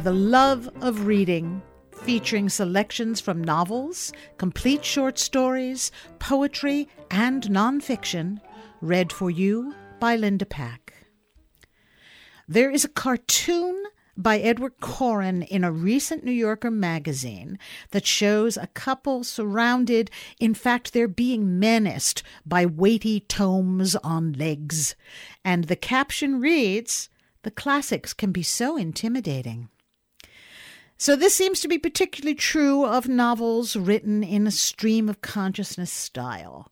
for the love of reading, featuring selections from novels, complete short stories, poetry, and nonfiction, read for you by Linda Pack. There is a cartoon by Edward Koren in a recent New Yorker magazine that shows a couple surrounded, in fact, they're being menaced by weighty tomes on legs. And the caption reads The classics can be so intimidating. So, this seems to be particularly true of novels written in a stream of consciousness style.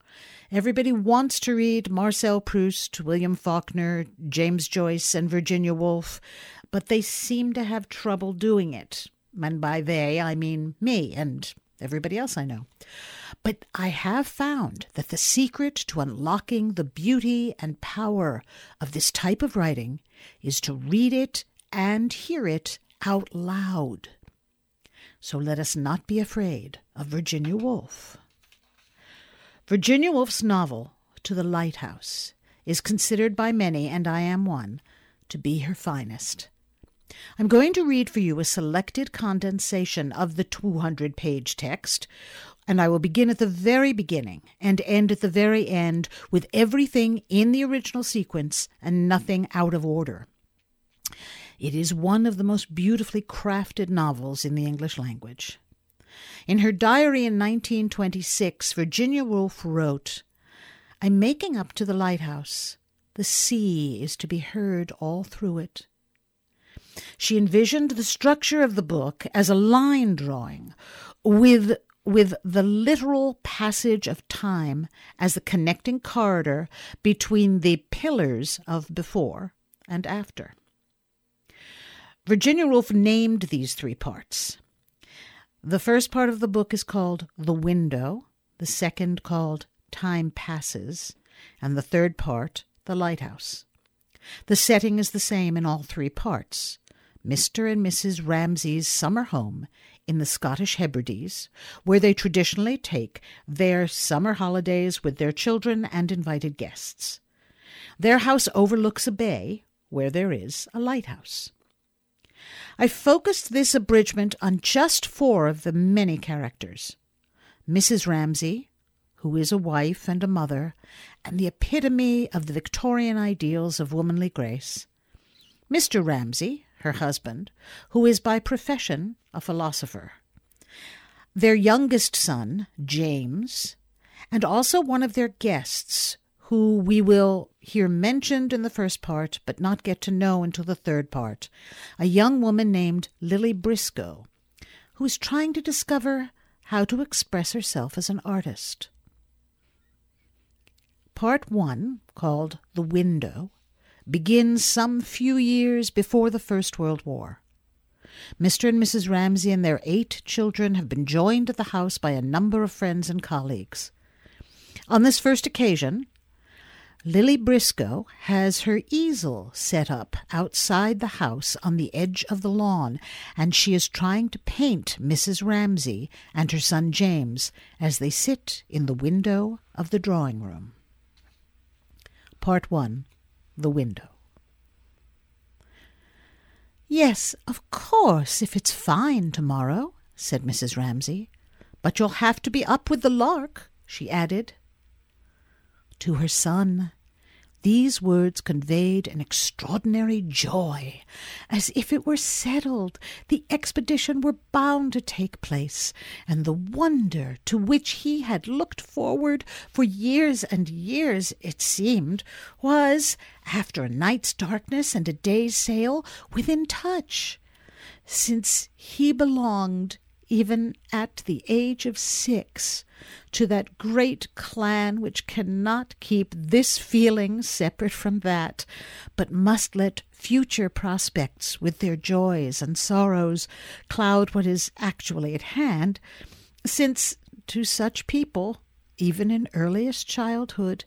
Everybody wants to read Marcel Proust, William Faulkner, James Joyce, and Virginia Woolf, but they seem to have trouble doing it. And by they, I mean me and everybody else I know. But I have found that the secret to unlocking the beauty and power of this type of writing is to read it and hear it out loud. So let us not be afraid of Virginia Woolf. Virginia Woolf's novel, To the Lighthouse, is considered by many, and I am one, to be her finest. I'm going to read for you a selected condensation of the 200 page text, and I will begin at the very beginning and end at the very end with everything in the original sequence and nothing out of order. It is one of the most beautifully crafted novels in the English language. In her diary in 1926, Virginia Woolf wrote, I'm making up to the lighthouse. The sea is to be heard all through it. She envisioned the structure of the book as a line drawing with with the literal passage of time as the connecting corridor between the pillars of before and after. Virginia Woolf named these three parts. The first part of the book is called The Window, the second called Time Passes, and the third part, The Lighthouse. The setting is the same in all three parts. Mr. and Mrs. Ramsay's summer home in the Scottish Hebrides, where they traditionally take their summer holidays with their children and invited guests. Their house overlooks a bay where there is a lighthouse. I focused this abridgment on just four of the many characters Mrs. Ramsay, who is a wife and a mother, and the epitome of the Victorian ideals of womanly grace, Mr. Ramsay, her husband, who is by profession a philosopher, their youngest son, James, and also one of their guests, who we will hear mentioned in the first part but not get to know until the third part, a young woman named Lily Briscoe, who is trying to discover how to express herself as an artist. Part 1, called The Window, begins some few years before the First World War. Mr. and Mrs. Ramsay and their eight children have been joined at the house by a number of friends and colleagues. On this first occasion, Lily Briscoe has her easel set up outside the house on the edge of the lawn, and she is trying to paint Mrs. Ramsay and her son James as they sit in the window of the drawing room. Part 1 The Window. Yes, of course, if it's fine tomorrow, said Mrs. Ramsay. But you'll have to be up with the lark, she added to her son. These words conveyed an extraordinary joy, as if it were settled the expedition were bound to take place, and the wonder to which he had looked forward for years and years, it seemed, was, after a night's darkness and a day's sail, within touch, since he belonged even at the age of six, to that great clan which cannot keep this feeling separate from that, but must let future prospects, with their joys and sorrows, cloud what is actually at hand, since to such people, even in earliest childhood,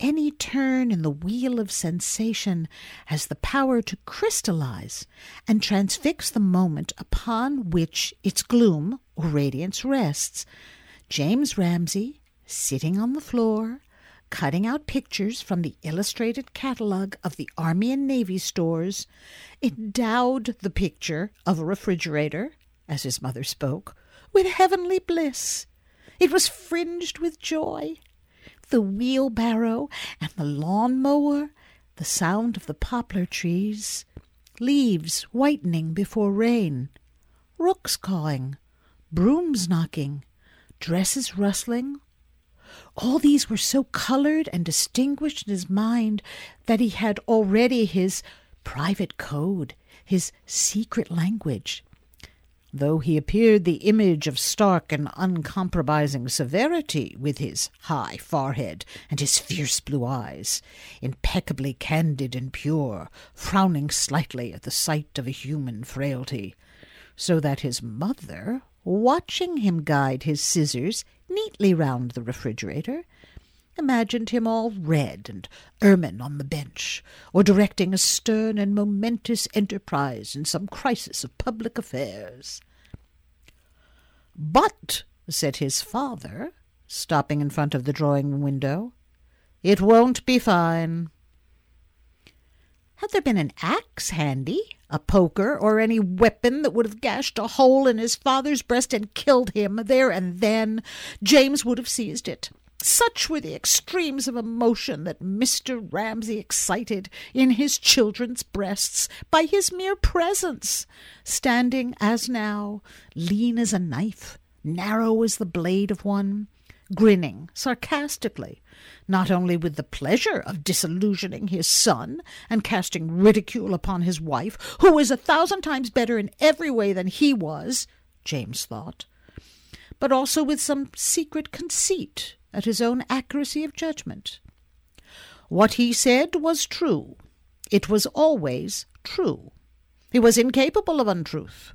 any turn in the wheel of sensation has the power to crystallize and transfix the moment upon which its gloom or radiance rests. James Ramsay, sitting on the floor, cutting out pictures from the illustrated catalogue of the Army and Navy stores, endowed the picture of a refrigerator, as his mother spoke, with heavenly bliss. It was fringed with joy. The wheelbarrow and the lawn mower, the sound of the poplar trees, leaves whitening before rain, rooks cawing, brooms knocking, dresses rustling. All these were so colored and distinguished in his mind that he had already his private code, his secret language. Though he appeared the image of stark and uncompromising severity with his high forehead and his fierce blue eyes, impeccably candid and pure, frowning slightly at the sight of a human frailty, so that his mother, watching him guide his scissors neatly round the refrigerator, imagined him all red and ermine on the bench, or directing a stern and momentous enterprise in some crisis of public affairs. But, said his father, stopping in front of the drawing room window, it won't be fine. Had there been an axe handy, a poker, or any weapon that would have gashed a hole in his father's breast and killed him there and then, James would have seized it. Such were the extremes of emotion that Mr. Ramsay excited in his children's breasts by his mere presence, standing as now, lean as a knife, narrow as the blade of one, grinning sarcastically, not only with the pleasure of disillusioning his son and casting ridicule upon his wife, who was a thousand times better in every way than he was, James thought, but also with some secret conceit at his own accuracy of judgment. What he said was true. It was always true. He was incapable of untruth,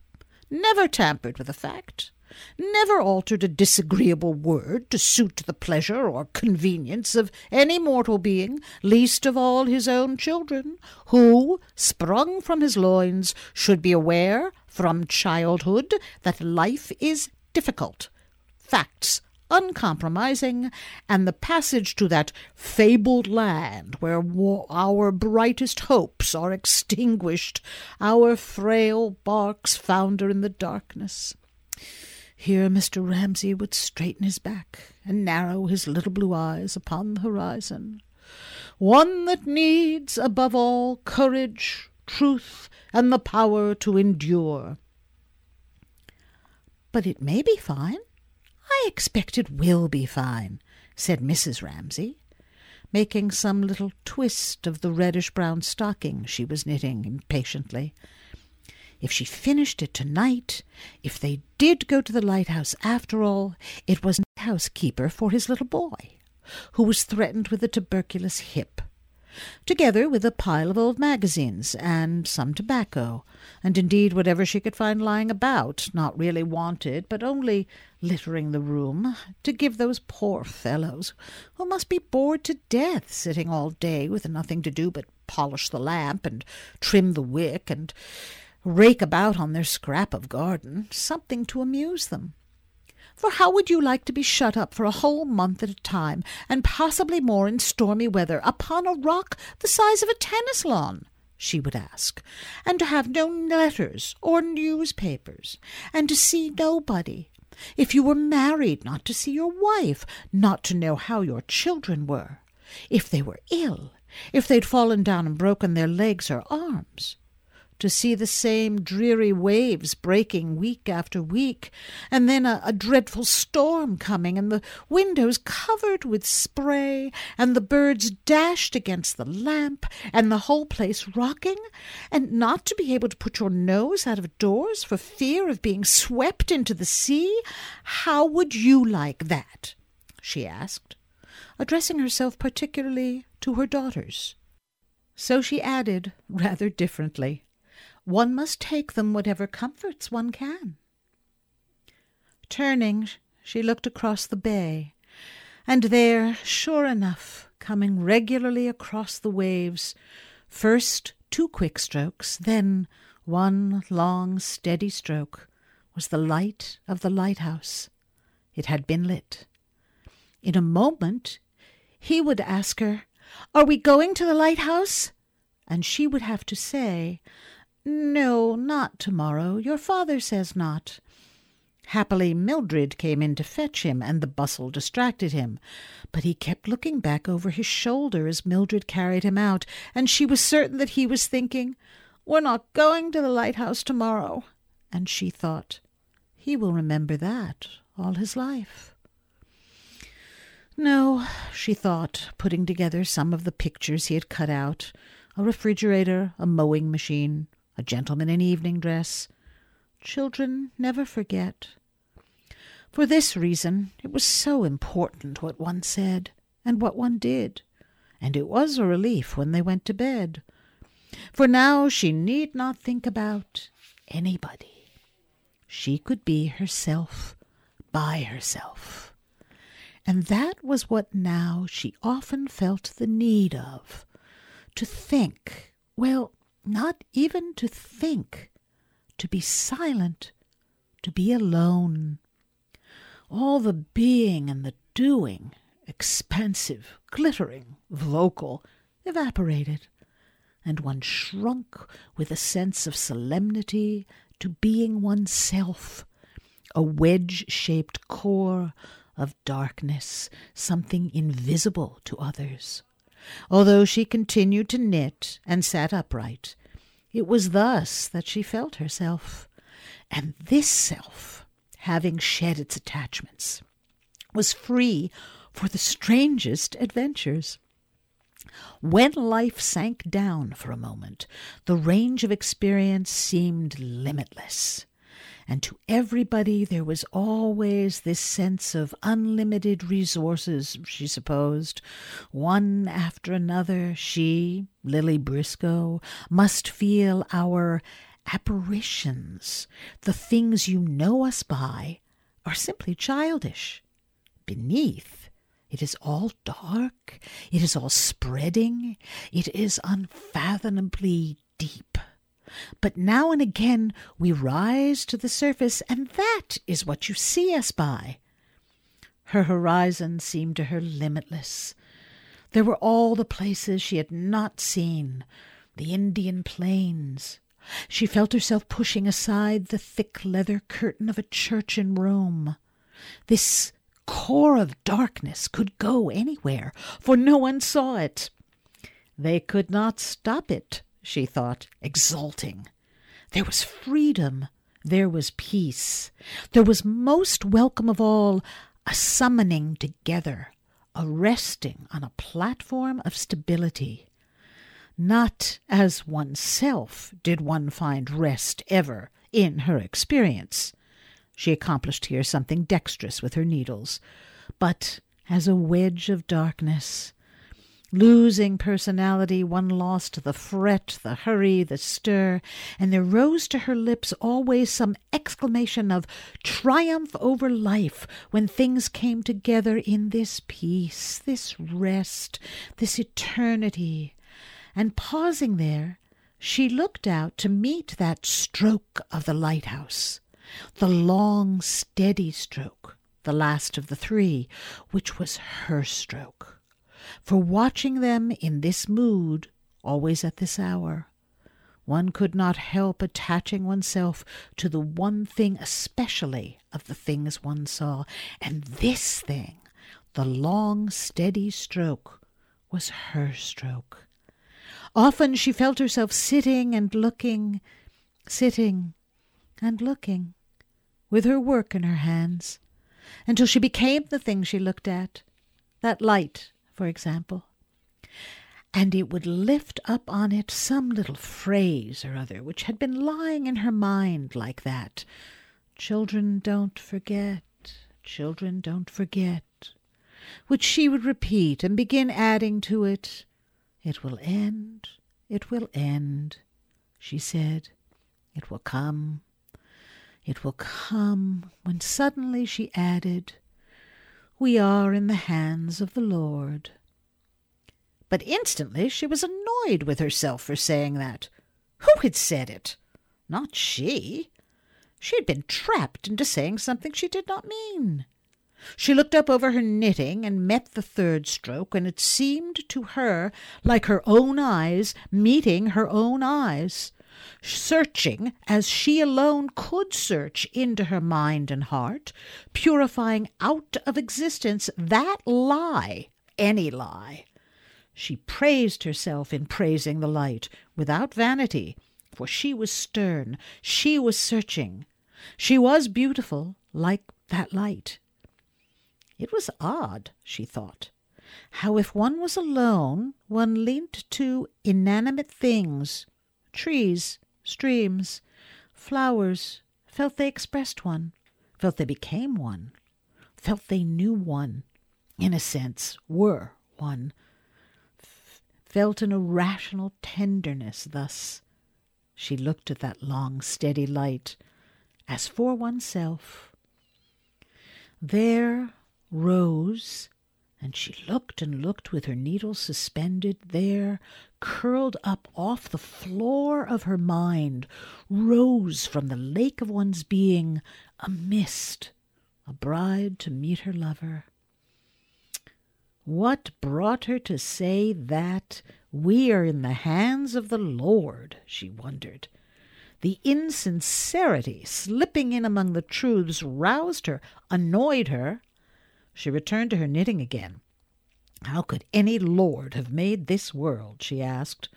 never tampered with a fact, never altered a disagreeable word to suit the pleasure or convenience of any mortal being, least of all his own children, who, sprung from his loins, should be aware from childhood that life is difficult, facts uncompromising, and the passage to that fabled land where our brightest hopes are extinguished, our frail barks founder in the darkness. Here Mr. Ramsay would straighten his back and narrow his little blue eyes upon the horizon. One that needs, above all, courage, truth, and the power to endure. But it may be fine. I expect it will be fine, said Mrs. Ramsay, making some little twist of the reddish brown stocking she was knitting impatiently. If she finished it tonight, if they did go to the lighthouse after all, it was the housekeeper for his little boy, who was threatened with a tuberculous hip, together with a pile of old magazines and some tobacco, and indeed whatever she could find lying about, not really wanted, but only littering the room, to give those poor fellows, who must be bored to death sitting all day with nothing to do but polish the lamp and trim the wick and rake about on their scrap of garden, something to amuse them. For how would you like to be shut up for a whole month at a time, and possibly more in stormy weather, upon a rock the size of a tennis lawn? she would ask, and to have no letters or newspapers, and to see nobody. If you were married, not to see your wife, not to know how your children were, if they were ill, if they'd fallen down and broken their legs or arms to see the same dreary waves breaking week after week, and then a, a, dreadful storm coming, and the windows covered with spray, and the birds dashed against the lamp, and the whole place rocking, and not to be able to put your nose out of doors for fear of being swept into the sea? How would you like that? she asked, addressing herself particularly to her daughters. So she added, rather differently, one must take them whatever comforts one can. Turning, she looked across the bay, and there, sure enough, coming regularly across the waves, first two quick strokes, then one long, steady stroke, was the light of the lighthouse. It had been lit. In a moment he would ask her, Are we going to the lighthouse? And she would have to say, No, not tomorrow. Your father says not. Happily, Mildred came in to fetch him, and the bustle distracted him. But he kept looking back over his shoulder as Mildred carried him out, and she was certain that he was thinking, We're not going to the lighthouse tomorrow. And she thought, He will remember that all his life. No, she thought, putting together some of the pictures he had cut out a refrigerator, a mowing machine, a gentleman in evening dress, Children never forget. For this reason, it was so important what one said and what one did, and it was a relief when they went to bed. For now she need not think about anybody. She could be herself by herself. And that was what now she often felt the need of to think, well, not even to think, to be silent, to be alone. All the being and the doing, expansive, glittering, vocal, evaporated, and one shrunk with a sense of solemnity to being oneself, a wedge shaped core of darkness, something invisible to others. Although she continued to knit and sat upright, it was thus that she felt herself. And this self, having shed its attachments, was free for the strangest adventures. When life sank down for a moment, the range of experience seemed limitless and to everybody there was always this sense of unlimited resources, she supposed. One after another, she, Lily Briscoe, must feel our apparitions, the things you know us by, are simply childish. Beneath, it is all dark, it is all spreading, it is unfathomably deep. But now and again we rise to the surface, and that is what you see us by. Her horizon seemed to her limitless. There were all the places she had not seen, the Indian plains. She felt herself pushing aside the thick leather curtain of a church in Rome. This core of darkness could go anywhere, for no one saw it. They could not stop it, she thought, exulting. There was freedom, there was peace, there was most welcome of all a summoning together, a resting on a platform of stability. Not as oneself did one find rest ever in her experience. She accomplished here something dexterous with her needles, but as a wedge of darkness, Losing personality, one lost the fret, the hurry, the stir, and there rose to her lips always some exclamation of triumph over life when things came together in this peace, this rest, this eternity. And pausing there, she looked out to meet that stroke of the lighthouse, the long, steady stroke, the last of the three, which was her stroke for watching them in this mood, always at this hour, one could not help attaching oneself to the one thing especially of the things one saw, and this thing, the long, steady stroke, was her stroke. Often she felt herself sitting and looking, sitting and looking, with her work in her hands, until she became the thing she looked at, that light for example, and it would lift up on it some little phrase or other which had been lying in her mind like that. Children don't forget, children don't forget, which she would repeat and begin adding to it. It will end, it will end, she said. It will come, it will come, when suddenly she added, we are in the hands of the Lord. But instantly she was annoyed with herself for saying that. Who had said it? Not she. She had been trapped into saying something she did not mean. She looked up over her knitting and met the third stroke, and it seemed to her like her own eyes meeting her own eyes, searching as she alone could search into her mind and heart, purifying out of existence that lie, any lie. She praised herself in praising the light, without vanity, for she was stern, she was searching. She was beautiful, like that light. It was odd, she thought, how if one was alone one linked to inanimate things, trees, streams, flowers, felt they expressed one, felt they became one, felt they knew one, in a sense, were one, f- felt an irrational tenderness thus. She looked at that long, steady light. As for oneself. There rose, and she looked and looked with her needle suspended there, curled up off the floor of her mind, rose from the lake of one's being, a mist, a bride to meet her lover. What brought her to say that we are in the hands of the Lord? she wondered. The insincerity slipping in among the truths roused her, annoyed her. She returned to her knitting again. How could any lord have made this world? she asked.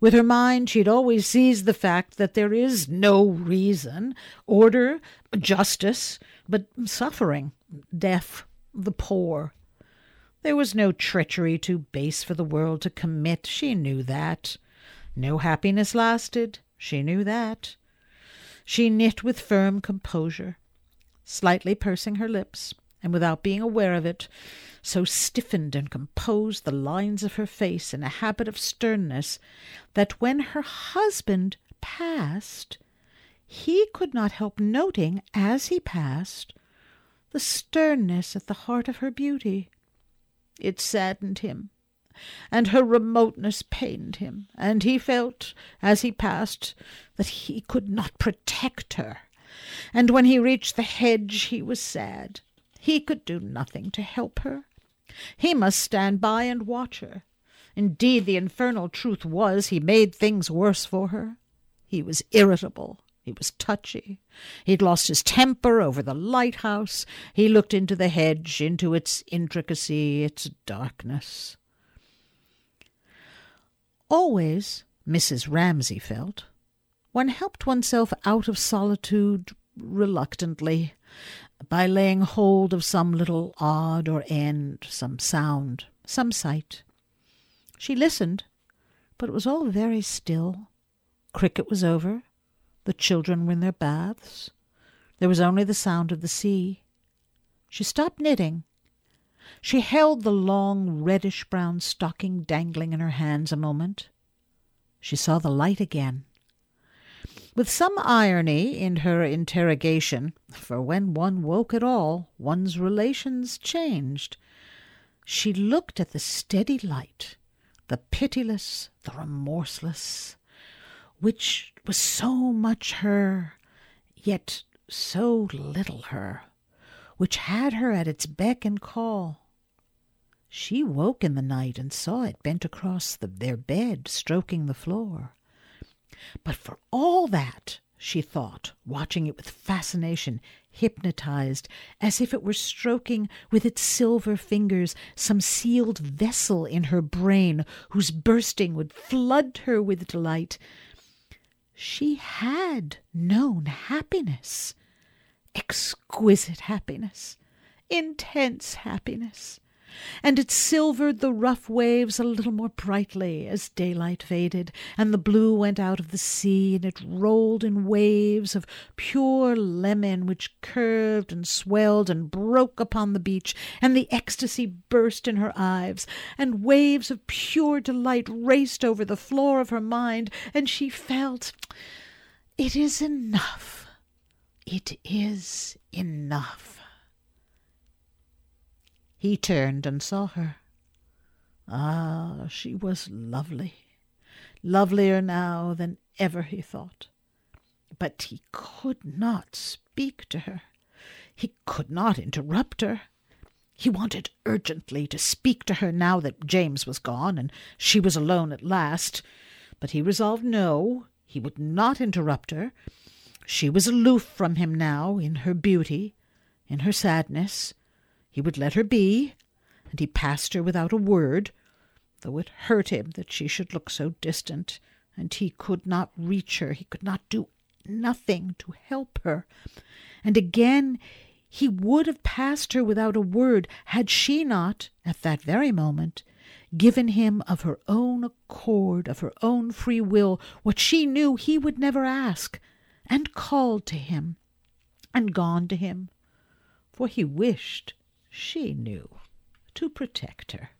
With her mind, she had always seized the fact that there is no reason, order, justice, but suffering, death, the poor. There was no treachery too base for the world to commit. She knew that. No happiness lasted. She knew that. She knit with firm composure, slightly pursing her lips, and without being aware of it, so stiffened and composed the lines of her face in a habit of sternness that when her husband passed, he could not help noting as he passed the sternness at the heart of her beauty. It saddened him and her remoteness pained him, and he felt, as he passed, that he could not protect her. And when he reached the hedge, he was sad. He could do nothing to help her. He must stand by and watch her. Indeed, the infernal truth was, he made things worse for her. He was irritable. He was touchy. He'd lost his temper over the lighthouse. He looked into the hedge, into its intricacy, its darkness. Always, Mrs. Ramsay felt, one helped oneself out of solitude reluctantly by laying hold of some little odd or end, some sound, some sight. She listened, but it was all very still. Cricket was over. The children were in their baths. There was only the sound of the sea. She stopped knitting she held the long reddish brown stocking dangling in her hands a moment. She saw the light again. With some irony in her interrogation, for when one woke at all, one's relations changed, she looked at the steady light, the pitiless, the remorseless, which was so much her, yet so little her, which had her at its beck and call. She woke in the night and saw it bent across the, their bed, stroking the floor. But for all that, she thought, watching it with fascination, hypnotized, as if it were stroking with its silver fingers some sealed vessel in her brain whose bursting would flood her with delight. She had known happiness, exquisite happiness, intense happiness and it silvered the rough waves a little more brightly as daylight faded, and the blue went out of the sea, and it rolled in waves of pure lemon which curved and swelled and broke upon the beach, and the ecstasy burst in her eyes, and waves of pure delight raced over the floor of her mind, and she felt it is enough. It is enough. He turned and saw her. Ah, she was lovely, lovelier now than ever he thought. But he could not speak to her. He could not interrupt her. He wanted urgently to speak to her now that James was gone and she was alone at last, but he resolved no, he would not interrupt her. She was aloof from him now in her beauty, in her sadness. He would let her be, and he passed her without a word, though it hurt him that she should look so distant, and he could not reach her, he could not do nothing to help her. And again he would have passed her without a word had she not, at that very moment, given him of her own accord, of her own free will, what she knew he would never ask, and called to him, and gone to him, for he wished, she knew, to protect her.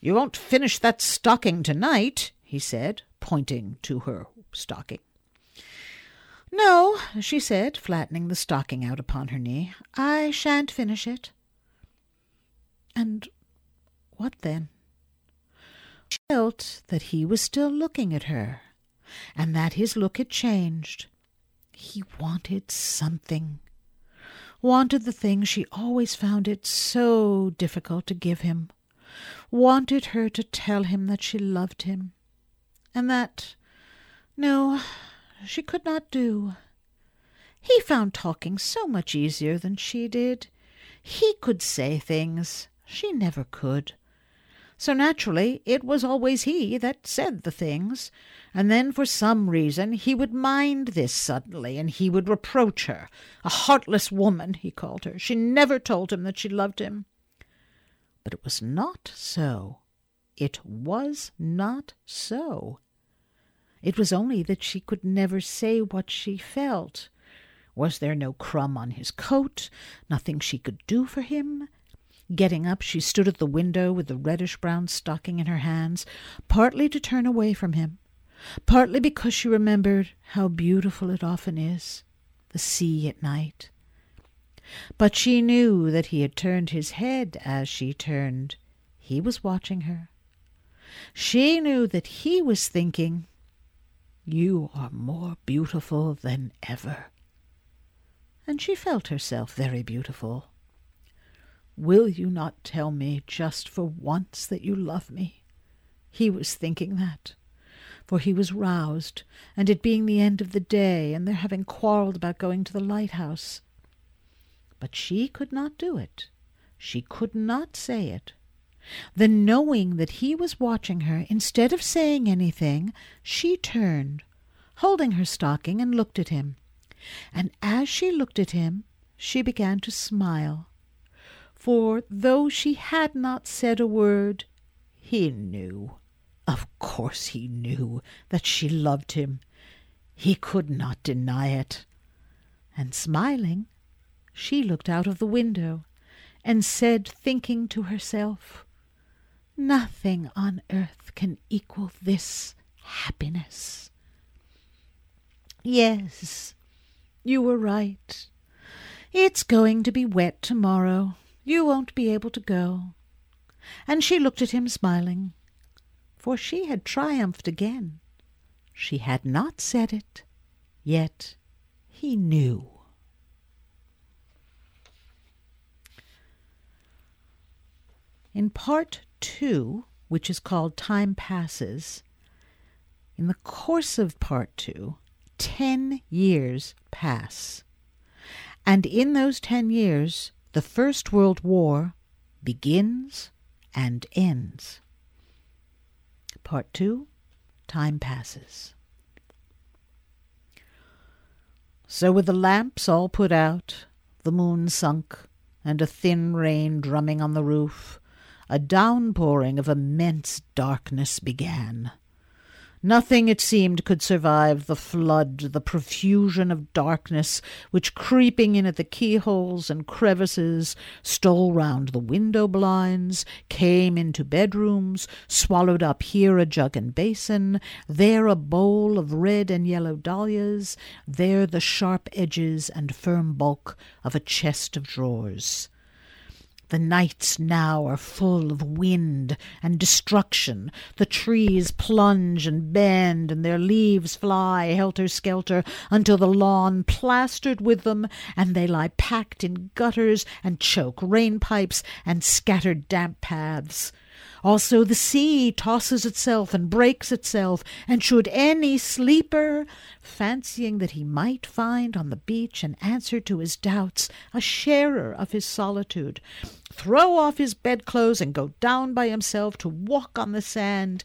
You won't finish that stocking tonight, he said, pointing to her stocking. No, she said, flattening the stocking out upon her knee. I shan't finish it. And what then? She felt that he was still looking at her, and that his look had changed. He wanted something, wanted the thing she always found it so difficult to give him, wanted her to tell him that she loved him, and that, no, she could not do. He found talking so much easier than she did. He could say things she never could. So naturally it was always he that said the things, and then for some reason he would mind this suddenly, and he would reproach her. A heartless woman, he called her. She never told him that she loved him. But it was not so. It was not so. It was only that she could never say what she felt. Was there no crumb on his coat, nothing she could do for him? Getting up, she stood at the window with the reddish brown stocking in her hands, partly to turn away from him, partly because she remembered how beautiful it often is, the sea at night. But she knew that he had turned his head as she turned. He was watching her. She knew that he was thinking, you are more beautiful than ever. And she felt herself very beautiful. Will you not tell me just for once that you love me? He was thinking that, for he was roused, and it being the end of the day, and their having quarrelled about going to the lighthouse. But she could not do it. She could not say it. Then, knowing that he was watching her, instead of saying anything, she turned, holding her stocking, and looked at him. And as she looked at him, she began to smile. For though she had not said a word, he knew, of course he knew, that she loved him. He could not deny it. And smiling, she looked out of the window and said, thinking to herself, Nothing on earth can equal this happiness. Yes, you were right. It's going to be wet tomorrow. You won't be able to go. And she looked at him smiling, for she had triumphed again. She had not said it, yet he knew. In part two, which is called Time Passes, in the course of part two, ten years pass. And in those ten years, the First World War begins and ends. Part two Time Passes. So, with the lamps all put out, the moon sunk, and a thin rain drumming on the roof, a downpouring of immense darkness began. Nothing, it seemed, could survive the flood, the profusion of darkness which, creeping in at the keyholes and crevices, stole round the window blinds, came into bedrooms, swallowed up here a jug and basin, there a bowl of red and yellow dahlias, there the sharp edges and firm bulk of a chest of drawers. The nights now are full of wind and destruction. The trees plunge and bend, and their leaves fly helter skelter until the lawn plastered with them, and they lie packed in gutters and choke rain pipes and scattered damp paths. Also, the sea tosses itself and breaks itself, and should any sleeper, fancying that he might find on the beach an answer to his doubts, a sharer of his solitude, throw off his bedclothes and go down by himself to walk on the sand,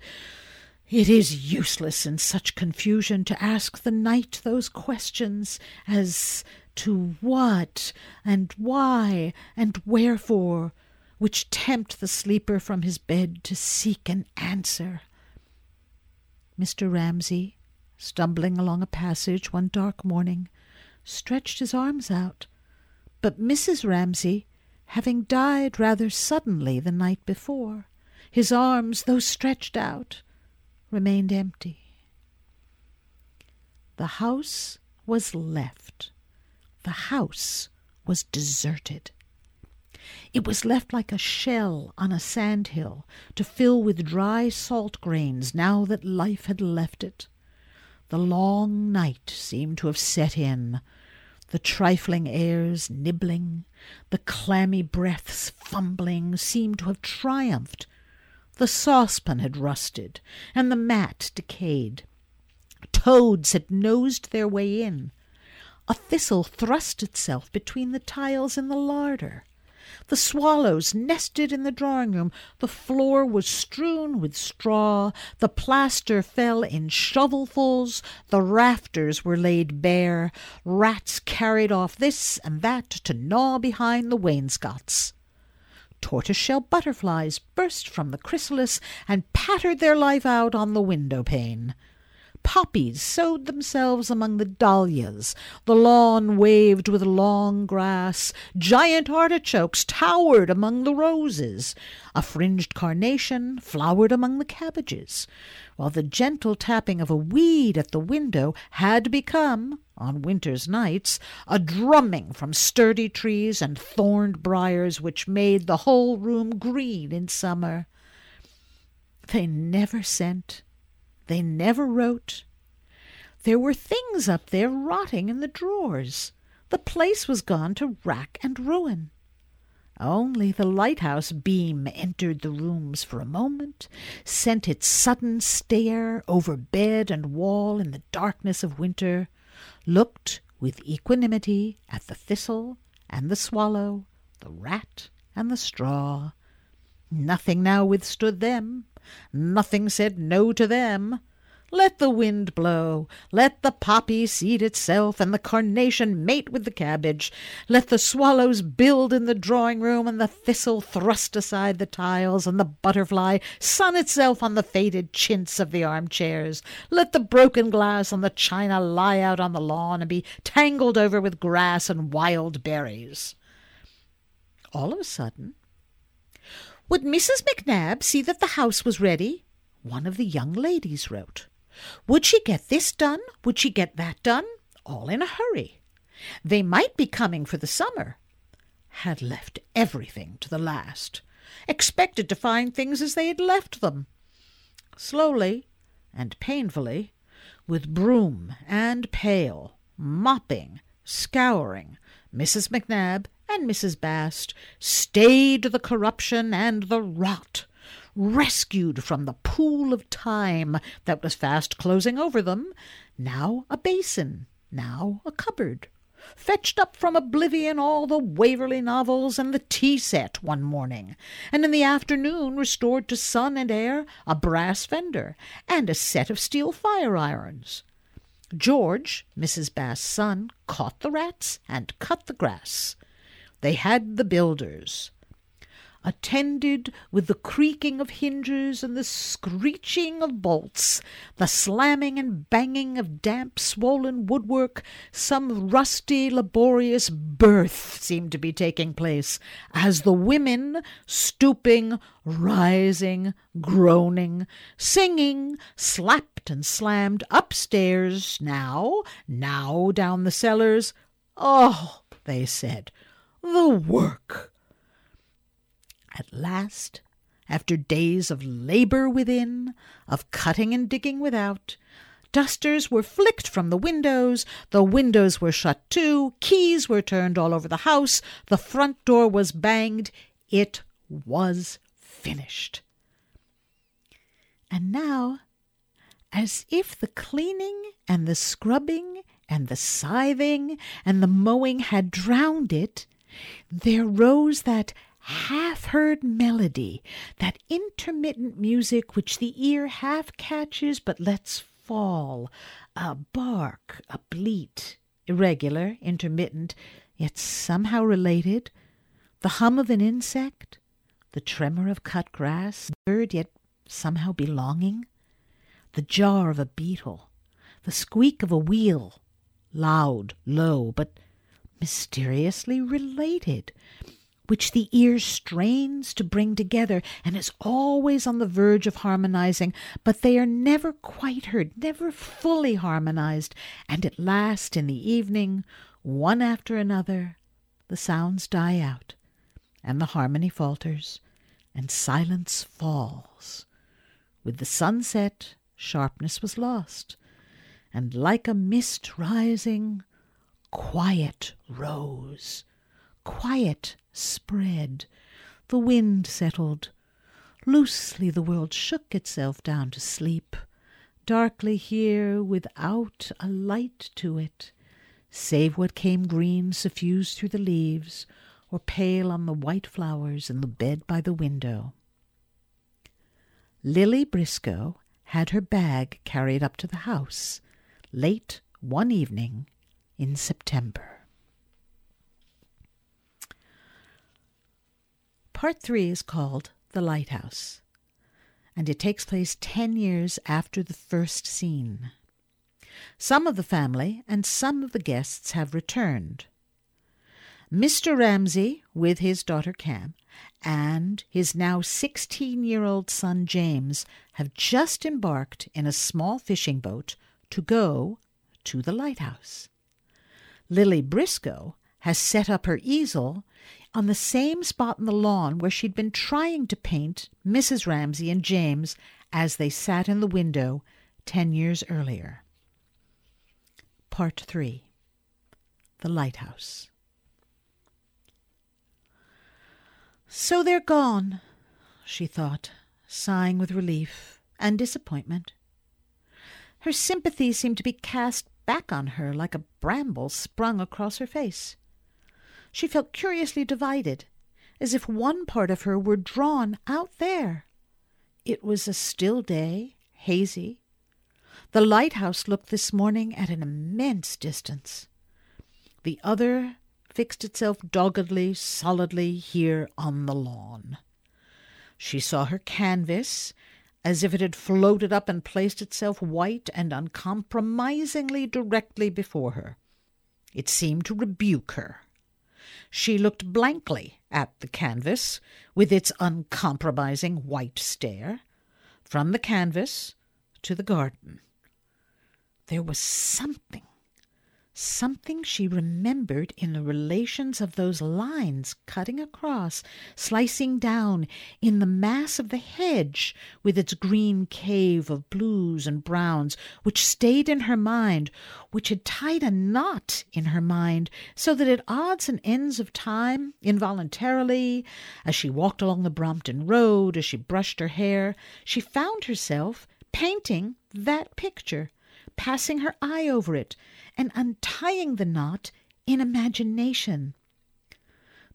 it is useless in such confusion to ask the night those questions as to what and why and wherefore which tempt the sleeper from his bed to seek an answer. Mr. Ramsay, stumbling along a passage one dark morning, stretched his arms out, but Mrs. Ramsay, having died rather suddenly the night before, his arms, though stretched out, remained empty. The house was left. The house was deserted. It was left like a shell on a sand hill to fill with dry salt grains now that life had left it. The long night seemed to have set in, the trifling airs nibbling, the clammy breaths fumbling seemed to have triumphed. The saucepan had rusted, and the mat decayed. Toads had nosed their way in. A thistle thrust itself between the tiles in the larder. The swallows nested in the drawing room. The floor was strewn with straw. The plaster fell in shovelfuls. The rafters were laid bare. Rats carried off this and that to gnaw behind the wainscots. Tortoiseshell butterflies burst from the chrysalis and pattered their life out on the window pane. Poppies sowed themselves among the dahlias. The lawn waved with long grass. Giant artichokes towered among the roses. A fringed carnation flowered among the cabbages, while the gentle tapping of a weed at the window had become, on winter's nights, a drumming from sturdy trees and thorned briars which made the whole room green in summer. They never sent they never wrote. There were things up there rotting in the drawers. The place was gone to rack and ruin. Only the lighthouse beam entered the rooms for a moment, sent its sudden stare over bed and wall in the darkness of winter, looked with equanimity at the thistle and the swallow, the rat and the straw. Nothing now withstood them. Nothing said no to them. Let the wind blow. Let the poppy seed itself and the carnation mate with the cabbage. Let the swallows build in the drawing room and the thistle thrust aside the tiles and the butterfly sun itself on the faded chintz of the armchairs. Let the broken glass and the china lie out on the lawn and be tangled over with grass and wild berries. All of a sudden, would Mrs. McNab see that the house was ready? One of the young ladies wrote. Would she get this done? Would she get that done? All in a hurry. They might be coming for the summer. Had left everything to the last. Expected to find things as they had left them. Slowly and painfully, with broom and pail, mopping, scouring, Mrs. McNab and Mrs. Bast stayed the corruption and the rot, rescued from the pool of time that was fast closing over them, now a basin, now a cupboard, fetched up from oblivion all the Waverley novels and the tea set one morning, and in the afternoon restored to sun and air a brass fender and a set of steel fire irons. George, Mrs. Bast's son, caught the rats and cut the grass. They had the builders. Attended with the creaking of hinges and the screeching of bolts, the slamming and banging of damp, swollen woodwork, some rusty, laborious birth seemed to be taking place, as the women, stooping, rising, groaning, singing, slapped and slammed upstairs, now, now down the cellars. Oh, they said, the work! At last, after days of labor within, of cutting and digging without, dusters were flicked from the windows, the windows were shut to, keys were turned all over the house, the front door was banged. It was finished. And now, as if the cleaning and the scrubbing and the scything and the mowing had drowned it, there rose that half heard melody, that intermittent music which the ear half catches but lets fall, a bark, a bleat, irregular, intermittent, yet somehow related, the hum of an insect, the tremor of cut grass, bird yet somehow belonging, the jar of a beetle, the squeak of a wheel, loud, low, but mysteriously related, which the ear strains to bring together and is always on the verge of harmonizing, but they are never quite heard, never fully harmonized, and at last in the evening, one after another, the sounds die out, and the harmony falters, and silence falls. With the sunset, sharpness was lost, and like a mist rising, quiet rose, quiet spread, the wind settled. Loosely the world shook itself down to sleep, darkly here without a light to it, save what came green suffused through the leaves, or pale on the white flowers in the bed by the window. Lily Briscoe had her bag carried up to the house late one evening in September. Part three is called The Lighthouse, and it takes place ten years after the first scene. Some of the family and some of the guests have returned. Mr. Ramsay, with his daughter Cam, and his now 16 year old son James have just embarked in a small fishing boat to go to the lighthouse. Lily Briscoe has set up her easel on the same spot in the lawn where she'd been trying to paint Mrs. Ramsay and James as they sat in the window ten years earlier. Part 3 The Lighthouse So they're gone, she thought, sighing with relief and disappointment. Her sympathy seemed to be cast back on her like a bramble sprung across her face. She felt curiously divided, as if one part of her were drawn out there. It was a still day, hazy. The lighthouse looked this morning at an immense distance. The other fixed itself doggedly, solidly here on the lawn. She saw her canvas as if it had floated up and placed itself white and uncompromisingly directly before her. It seemed to rebuke her. She looked blankly at the canvas with its uncompromising white stare, from the canvas to the garden. There was something Something she remembered in the relations of those lines cutting across, slicing down, in the mass of the hedge with its green cave of blues and browns, which stayed in her mind, which had tied a knot in her mind, so that at odds and ends of time, involuntarily, as she walked along the Brompton Road, as she brushed her hair, she found herself painting that picture, passing her eye over it and untying the knot in imagination.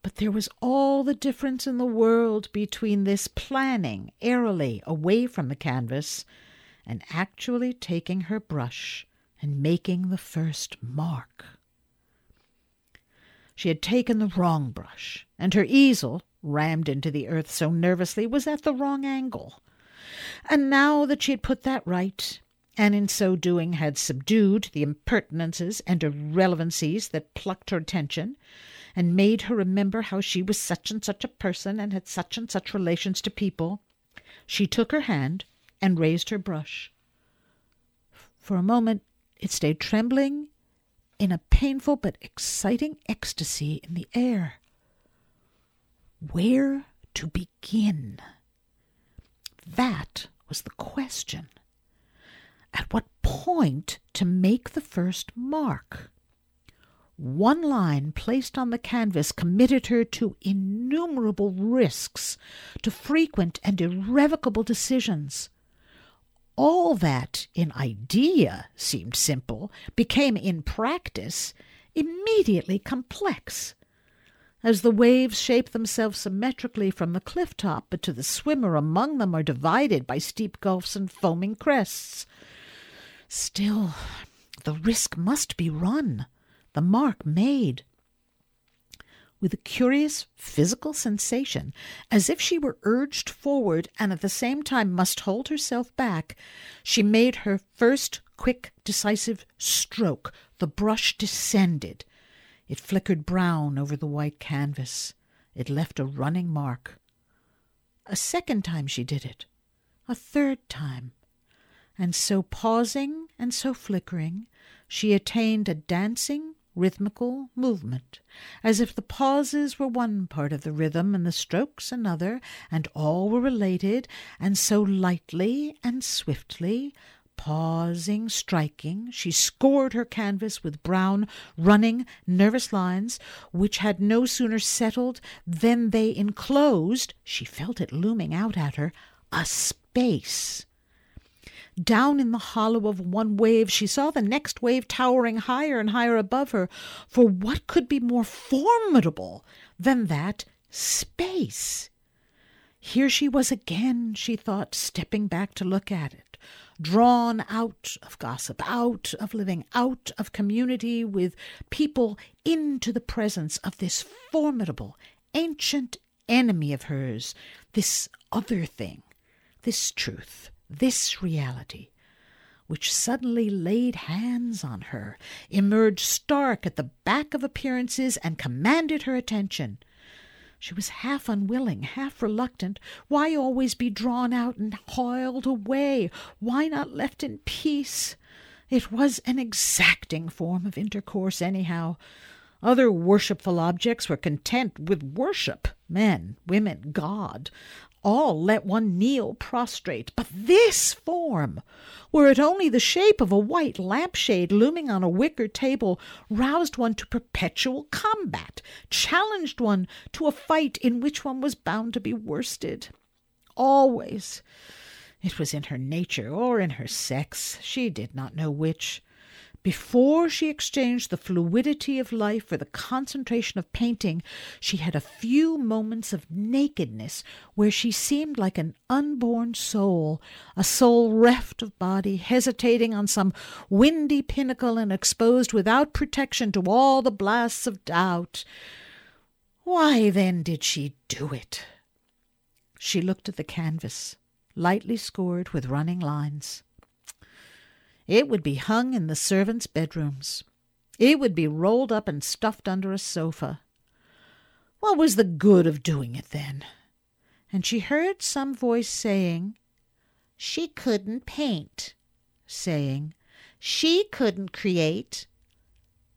But there was all the difference in the world between this planning airily away from the canvas and actually taking her brush and making the first mark. She had taken the wrong brush, and her easel, rammed into the earth so nervously, was at the wrong angle. And now that she had put that right, and in so doing had subdued the impertinences and irrelevancies that plucked her attention, and made her remember how she was such and such a person and had such and such relations to people, she took her hand and raised her brush. For a moment it stayed trembling in a painful but exciting ecstasy in the air. Where to begin? That was the question. At what point to make the first mark? One line placed on the canvas committed her to innumerable risks, to frequent and irrevocable decisions. All that in idea seemed simple became in practice immediately complex. As the waves shape themselves symmetrically from the cliff top, but to the swimmer among them are divided by steep gulfs and foaming crests. Still, the risk must be run the mark made. With a curious physical sensation, as if she were urged forward and at the same time must hold herself back, she made her first quick, decisive stroke. The brush descended. It flickered brown over the white canvas. It left a running mark. A second time she did it. A third time. And so pausing and so flickering, she attained a dancing, rhythmical movement, as if the pauses were one part of the rhythm and the strokes another, and all were related, and so lightly and swiftly, pausing, striking, she scored her canvas with brown, running, nervous lines, which had no sooner settled than they enclosed, she felt it looming out at her, a space down in the hollow of one wave, she saw the next wave towering higher and higher above her. For what could be more formidable than that space? Here she was again, she thought, stepping back to look at it, drawn out of gossip, out of living, out of community with people into the presence of this formidable, ancient enemy of hers, this other thing, this truth this reality, which suddenly laid hands on her, emerged stark at the back of appearances, and commanded her attention. She was half unwilling, half reluctant. Why always be drawn out and hauled away? Why not left in peace? It was an exacting form of intercourse, anyhow. Other worshipful objects were content with worship men, women, God all let one kneel prostrate. But this form, were it only the shape of a white lampshade looming on a wicker table, roused one to perpetual combat, challenged one to a fight in which one was bound to be worsted. Always. It was in her nature or in her sex, she did not know which. Before she exchanged the fluidity of life for the concentration of painting, she had a few moments of nakedness where she seemed like an unborn soul, a soul reft of body, hesitating on some windy pinnacle and exposed without protection to all the blasts of doubt. Why then did she do it? She looked at the canvas, lightly scored with running lines. It would be hung in the servants' bedrooms. It would be rolled up and stuffed under a sofa. What was the good of doing it then? And she heard some voice saying, She couldn't paint, saying, She couldn't create,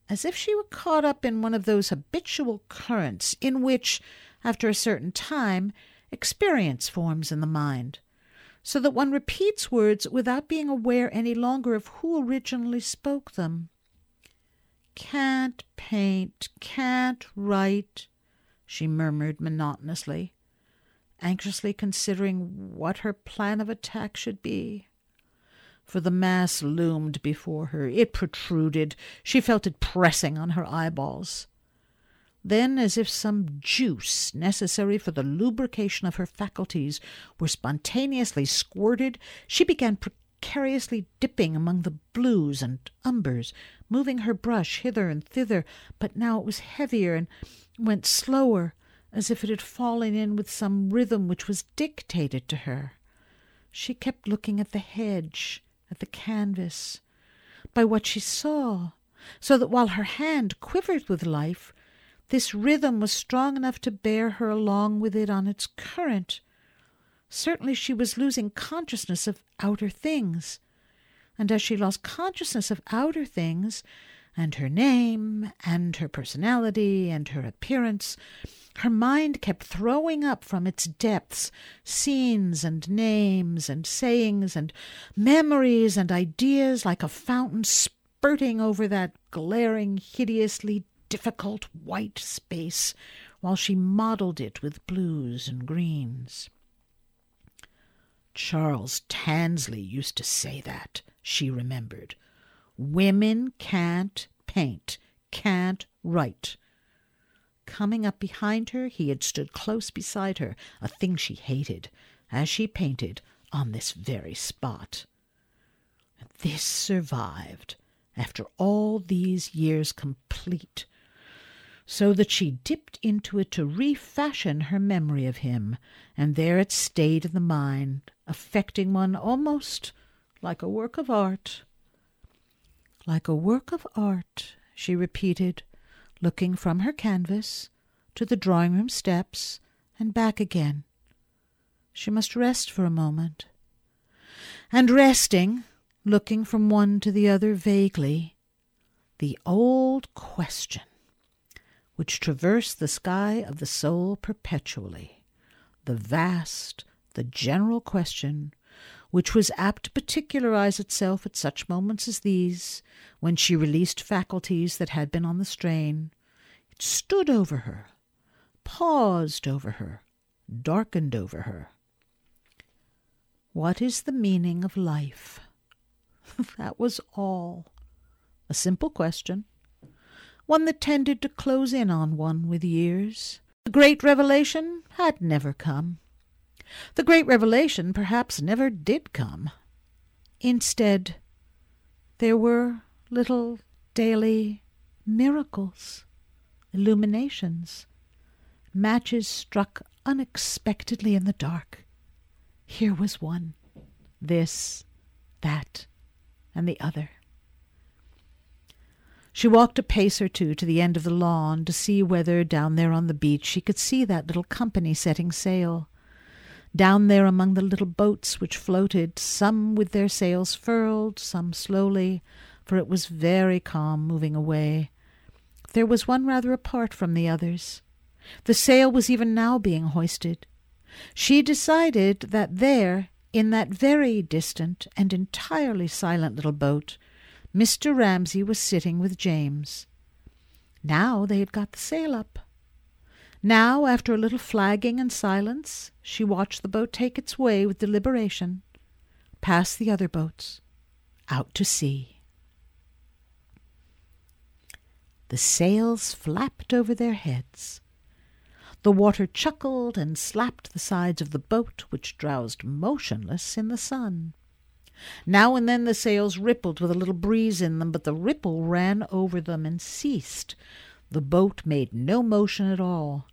as if she were caught up in one of those habitual currents in which, after a certain time, experience forms in the mind so that one repeats words without being aware any longer of who originally spoke them. Can't paint, can't write, she murmured monotonously, anxiously considering what her plan of attack should be. For the mass loomed before her. It protruded. She felt it pressing on her eyeballs. Then, as if some juice necessary for the lubrication of her faculties were spontaneously squirted, she began precariously dipping among the blues and umbers, moving her brush hither and thither, but now it was heavier and went slower, as if it had fallen in with some rhythm which was dictated to her. She kept looking at the hedge, at the canvas, by what she saw, so that while her hand quivered with life, this rhythm was strong enough to bear her along with it on its current. Certainly she was losing consciousness of outer things. And as she lost consciousness of outer things, and her name, and her personality, and her appearance, Her mind kept throwing up from its depths scenes and names and sayings and memories and ideas like a fountain spurting over that glaring, hideously difficult white space while she modeled it with blues and greens. Charles Tansley used to say that, she remembered. Women can't paint, can't write. Coming up behind her, he had stood close beside her, a thing she hated, as she painted on this very spot. This survived, after all these years complete, so that she dipped into it to refashion her memory of him, and there it stayed in the mind, affecting one almost like a work of art. Like a work of art, she repeated, looking from her canvas to the drawing room steps and back again. She must rest for a moment. And resting, looking from one to the other vaguely, the old question, which traversed the sky of the soul perpetually, the vast, the general question, which was apt to particularize itself at such moments as these, when she released faculties that had been on the strain. It stood over her, paused over her, darkened over her. What is the meaning of life? that was all. A simple question, one that tended to close in on one with years. The great revelation had never come. The great revelation perhaps never did come. Instead, there were little daily miracles, illuminations, matches struck unexpectedly in the dark. Here was one, this, that, and the other. She walked a pace or two to the end of the lawn to see whether down there on the beach she could see that little company setting sail down there among the little boats which floated, some with their sails furled, some slowly, for it was very calm moving away. There was one rather apart from the others. The sail was even now being hoisted. She decided that there, in that very distant and entirely silent little boat, Mr. Ramsay was sitting with James. Now they had got the sail up. Now, after a little flagging and silence, she watched the boat take its way with deliberation, past the other boats, out to sea. The sails flapped over their heads. The water chuckled and slapped the sides of the boat, which drowsed motionless in the sun. Now and then the sails rippled with a little breeze in them, but the ripple ran over them and ceased, the boat made no motion at all.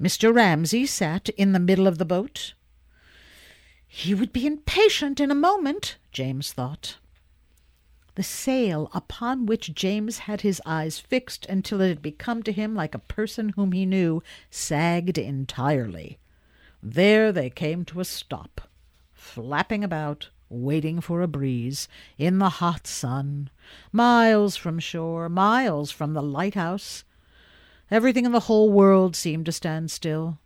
Mr. Ramsay sat in the middle of the boat. He would be impatient in a moment, James thought. The sail upon which James had his eyes fixed until it had become to him like a person whom he knew sagged entirely. There they came to a stop, flapping about, waiting for a breeze, in the hot sun, miles from shore, miles from the lighthouse. Everything in the whole world seemed to stand still.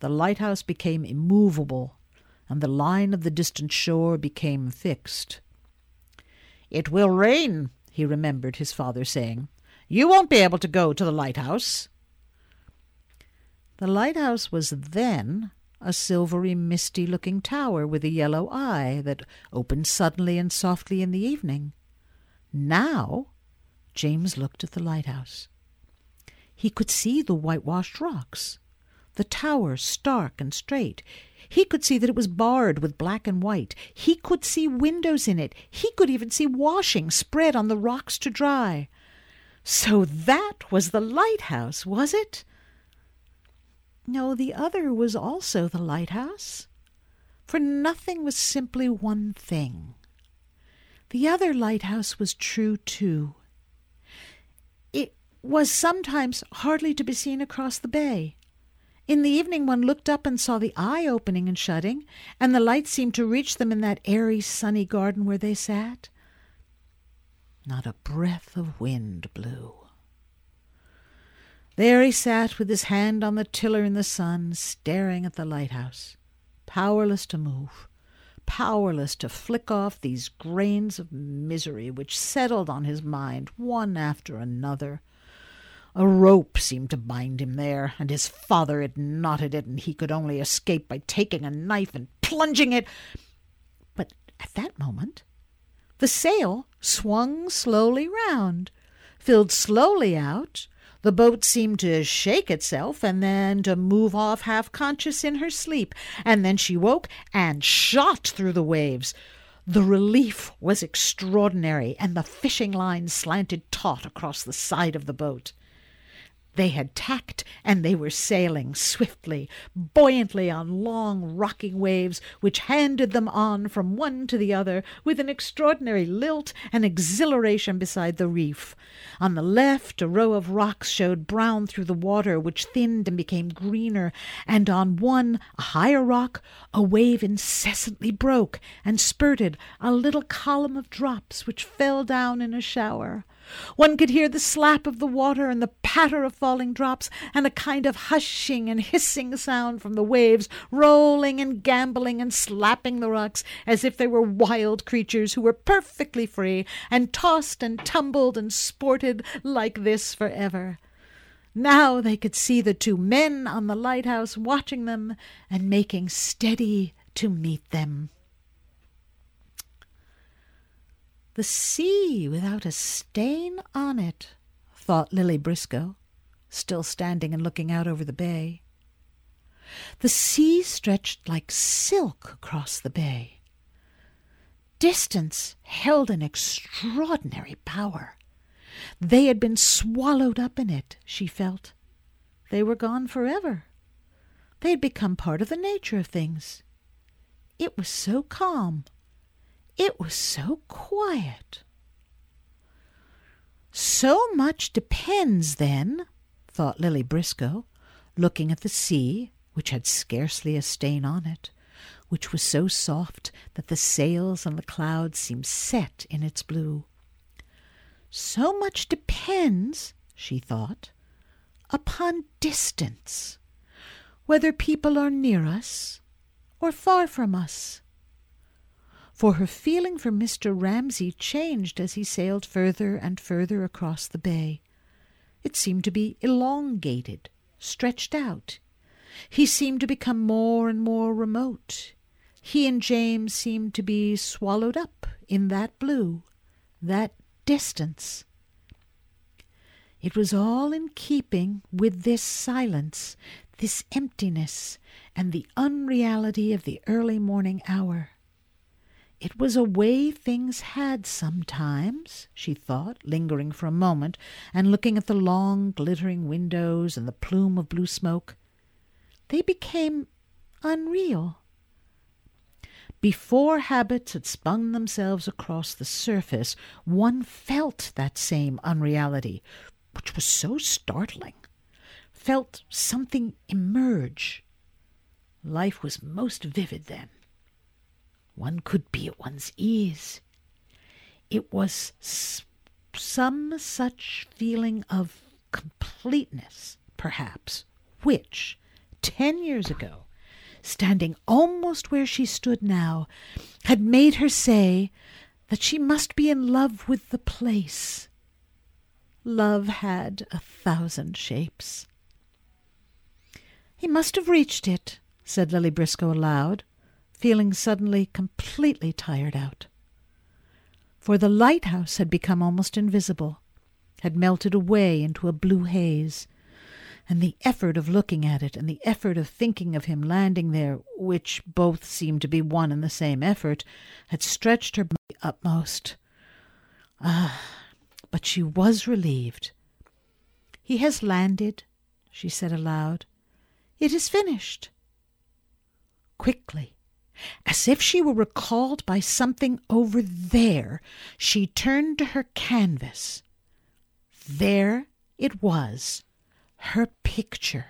The lighthouse became immovable, and the line of the distant shore became fixed. It will rain, he remembered his father saying. You won't be able to go to the lighthouse. The lighthouse was then a silvery, misty looking tower with a yellow eye that opened suddenly and softly in the evening. Now James looked at the lighthouse. He could see the whitewashed rocks, the tower stark and straight. He could see that it was barred with black and white. He could see windows in it. He could even see washing spread on the rocks to dry. So that was the lighthouse, was it? No, the other was also the lighthouse, for nothing was simply one thing. The other lighthouse was true too. It was sometimes hardly to be seen across the bay. In the evening one looked up and saw the eye opening and shutting, and the light seemed to reach them in that airy, sunny garden where they sat. Not a breath of wind blew. There he sat with his hand on the tiller in the sun, staring at the lighthouse, powerless to move, powerless to flick off these grains of misery which settled on his mind one after another. A rope seemed to bind him there, and his father had knotted it, and he could only escape by taking a knife and plunging it. But at that moment, the sail swung slowly round, filled slowly out, the boat seemed to shake itself and then to move off half conscious in her sleep, and then she woke and shot through the waves. The relief was extraordinary, and the fishing line slanted taut across the side of the boat. They had tacked and they were sailing swiftly, buoyantly on long rocking waves which handed them on from one to the other with an extraordinary lilt and exhilaration beside the reef. On the left, a row of rocks showed brown through the water, which thinned and became greener, and on one, a higher rock, a wave incessantly broke and spurted a little column of drops which fell down in a shower. One could hear the slap of the water and the patter of falling drops, and a kind of hushing and hissing sound from the waves, rolling and gambolling and slapping the rocks as if they were wild creatures who were perfectly free, and tossed and tumbled and sported like this for ever. Now they could see the two men on the lighthouse watching them and making steady to meet them. The sea without a stain on it, thought Lily Briscoe, still standing and looking out over the bay. The sea stretched like silk across the bay. Distance held an extraordinary power. They had been swallowed up in it, she felt. They were gone forever. They had become part of the nature of things. It was so calm, it was so quiet. So much depends, then, thought Lily Briscoe, looking at the sea, which had scarcely a stain on it, which was so soft that the sails and the clouds seemed set in its blue. So much depends, she thought, upon distance, whether people are near us or far from us for her feeling for Mr. Ramsay changed as he sailed further and further across the bay. It seemed to be elongated, stretched out. He seemed to become more and more remote. He and James seemed to be swallowed up in that blue, that distance. It was all in keeping with this silence, this emptiness, and the unreality of the early morning hour. It was a way things had sometimes, she thought, lingering for a moment and looking at the long glittering windows and the plume of blue smoke. They became unreal. Before habits had spun themselves across the surface, one felt that same unreality, which was so startling, felt something emerge. Life was most vivid then one could be at one's ease. It was some such feeling of completeness, perhaps, which, ten years ago, standing almost where she stood now, had made her say that she must be in love with the place. Love had a thousand shapes. He must have reached it, said Lily Briscoe aloud, feeling suddenly completely tired out. For the lighthouse had become almost invisible, had melted away into a blue haze, and the effort of looking at it and the effort of thinking of him landing there, which both seemed to be one and the same effort, had stretched her utmost. Ah, but she was relieved. He has landed, she said aloud. It is finished. Quickly, as if she were recalled by something over there, she turned to her canvas. There it was, her picture.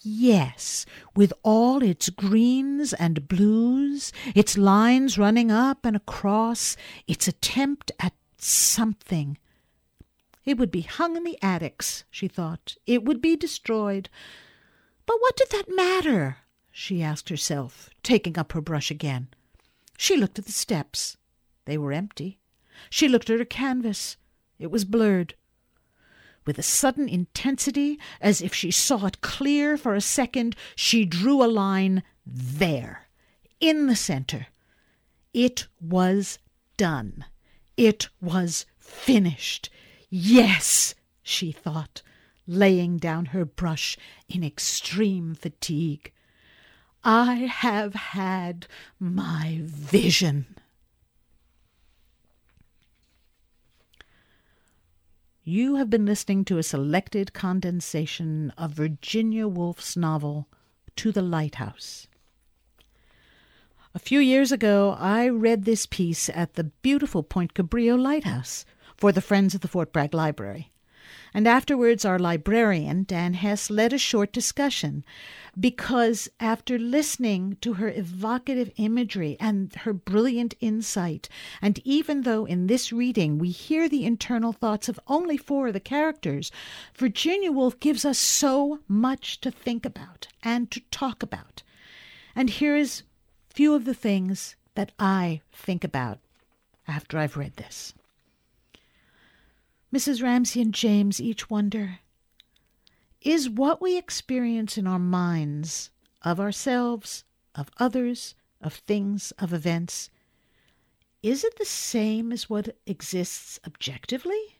Yes, with all its greens and blues, its lines running up and across, its attempt at something. It would be hung in the attics, she thought. It would be destroyed. But what did that matter? She asked herself, taking up her brush again. She looked at the steps. They were empty. She looked at her canvas. It was blurred. With a sudden intensity, as if she saw it clear for a second, she drew a line there, in the center. It was done. It was finished. Yes, she thought, laying down her brush in extreme fatigue. I have had my vision. You have been listening to a selected condensation of Virginia Woolf's novel, To the Lighthouse. A few years ago, I read this piece at the beautiful Point Cabrillo Lighthouse for the Friends of the Fort Bragg Library. And afterwards, our librarian, Dan Hess, led a short discussion because after listening to her evocative imagery and her brilliant insight, and even though in this reading we hear the internal thoughts of only four of the characters, Virginia Woolf gives us so much to think about and to talk about. And here is few of the things that I think about after I've read this. Mrs. Ramsay and James each wonder is what we experience in our minds of ourselves, of others, of things, of events, is it the same as what exists objectively?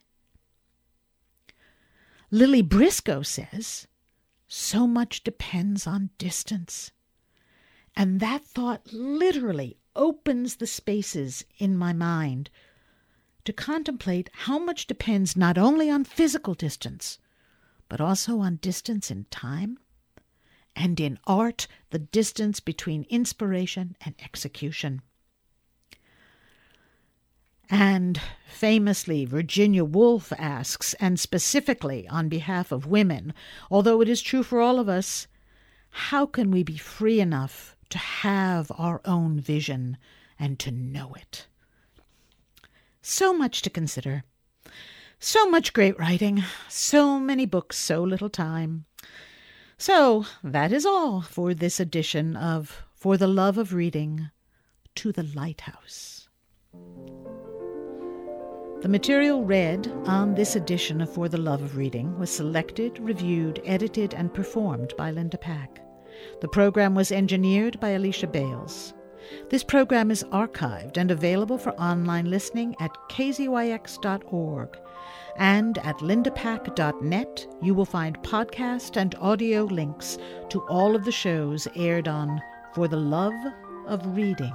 Lily Briscoe says, so much depends on distance. And that thought literally opens the spaces in my mind to contemplate how much depends not only on physical distance, but also on distance in time, and in art, the distance between inspiration and execution. And famously, Virginia Woolf asks, and specifically on behalf of women, although it is true for all of us, how can we be free enough to have our own vision and to know it? So much to consider. So much great writing, so many books, so little time. So that is all for this edition of For the Love of Reading to the Lighthouse. The material read on this edition of For the Love of Reading was selected, reviewed, edited, and performed by Linda Pack. The program was engineered by Alicia Bales. This program is archived and available for online listening at kzyx.org. And at lindapack.net, you will find podcast and audio links to all of the shows aired on For the Love of Reading.